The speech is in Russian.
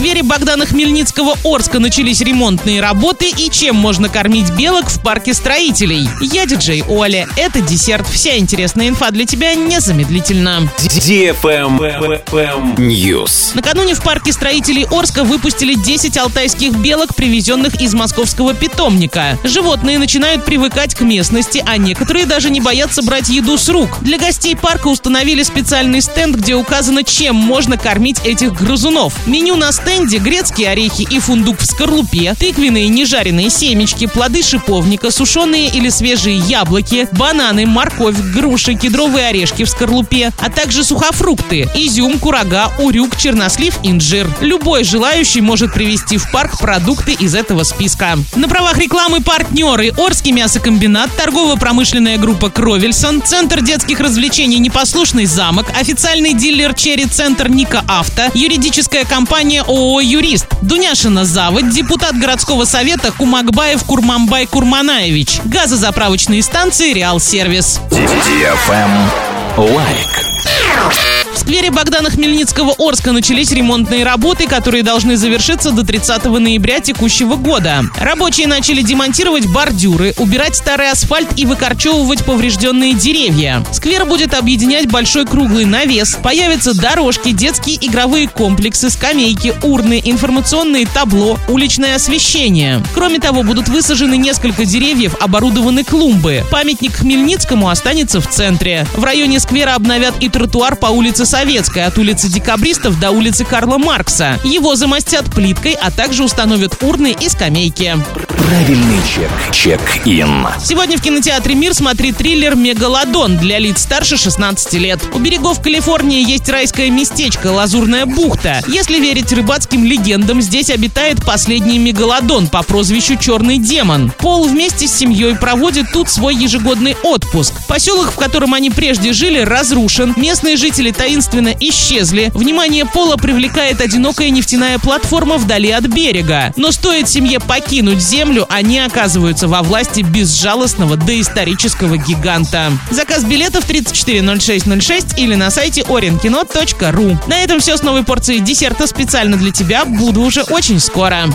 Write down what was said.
сквере Богдана Хмельницкого Орска начались ремонтные работы и чем можно кормить белок в парке строителей. Я диджей Оля. Это десерт. Вся интересная инфа для тебя незамедлительно. News. Накануне в парке строителей Орска выпустили 10 алтайских белок, привезенных из московского питомника. Животные начинают привыкать к местности, а некоторые даже не боятся брать еду с рук. Для гостей парка установили специальный стенд, где указано, чем можно кормить этих грызунов. Меню на стенде – грецкие орехи и фундук в скорлупе, тыквенные нежаренные семечки, плоды шиповника, сушеные или свежие яблоки, бананы, морковь, груши, кедровые орешки в скорлупе, а также сухофрукты – изюм, курага, урюк, чернослив, инжир. Любой желающий может привезти в парк продукты из этого списка. На правах рекламы партнеры Орский мясокомбинат, торгово-промышленная группа Кровельсон, Центр детских развлечений «Непослушный замок», официальный дилер Черри Центр Ника Авто, юридическая компания ООО «Юрист», Дуняшина Завод, депутат городского совета Кумакбаев Курмамбай Курманаевич, газозаправочные станции Реал Сервис. Лайк. Сквере Богдана Хмельницкого Орска начались ремонтные работы, которые должны завершиться до 30 ноября текущего года. Рабочие начали демонтировать бордюры, убирать старый асфальт и выкорчевывать поврежденные деревья. Сквер будет объединять большой круглый навес, появятся дорожки, детские игровые комплексы, скамейки, урны, информационные табло, уличное освещение. Кроме того, будут высажены несколько деревьев, оборудованы клумбы. Памятник Хмельницкому останется в центре. В районе сквера обновят и тротуар по улице Советская от улицы Декабристов до улицы Карла Маркса. Его замостят плиткой, а также установят урны и скамейки. Правильный чек. Чек-ин. Сегодня в кинотеатре «Мир» смотри триллер «Мегалодон» для лиц старше 16 лет. У берегов Калифорнии есть райское местечко «Лазурная бухта». Если верить рыбацким легендам, здесь обитает последний мегалодон по прозвищу «Черный демон». Пол вместе с семьей проводит тут свой ежегодный отпуск. Поселок, в котором они прежде жили, разрушен. Местные жители таинственно исчезли. Внимание Пола привлекает одинокая нефтяная платформа вдали от берега. Но стоит семье покинуть землю, они оказываются во власти безжалостного доисторического гиганта. Заказ билетов 340606 или на сайте orinkino.ru. На этом все с новой порцией десерта специально для тебя. Буду уже очень скоро.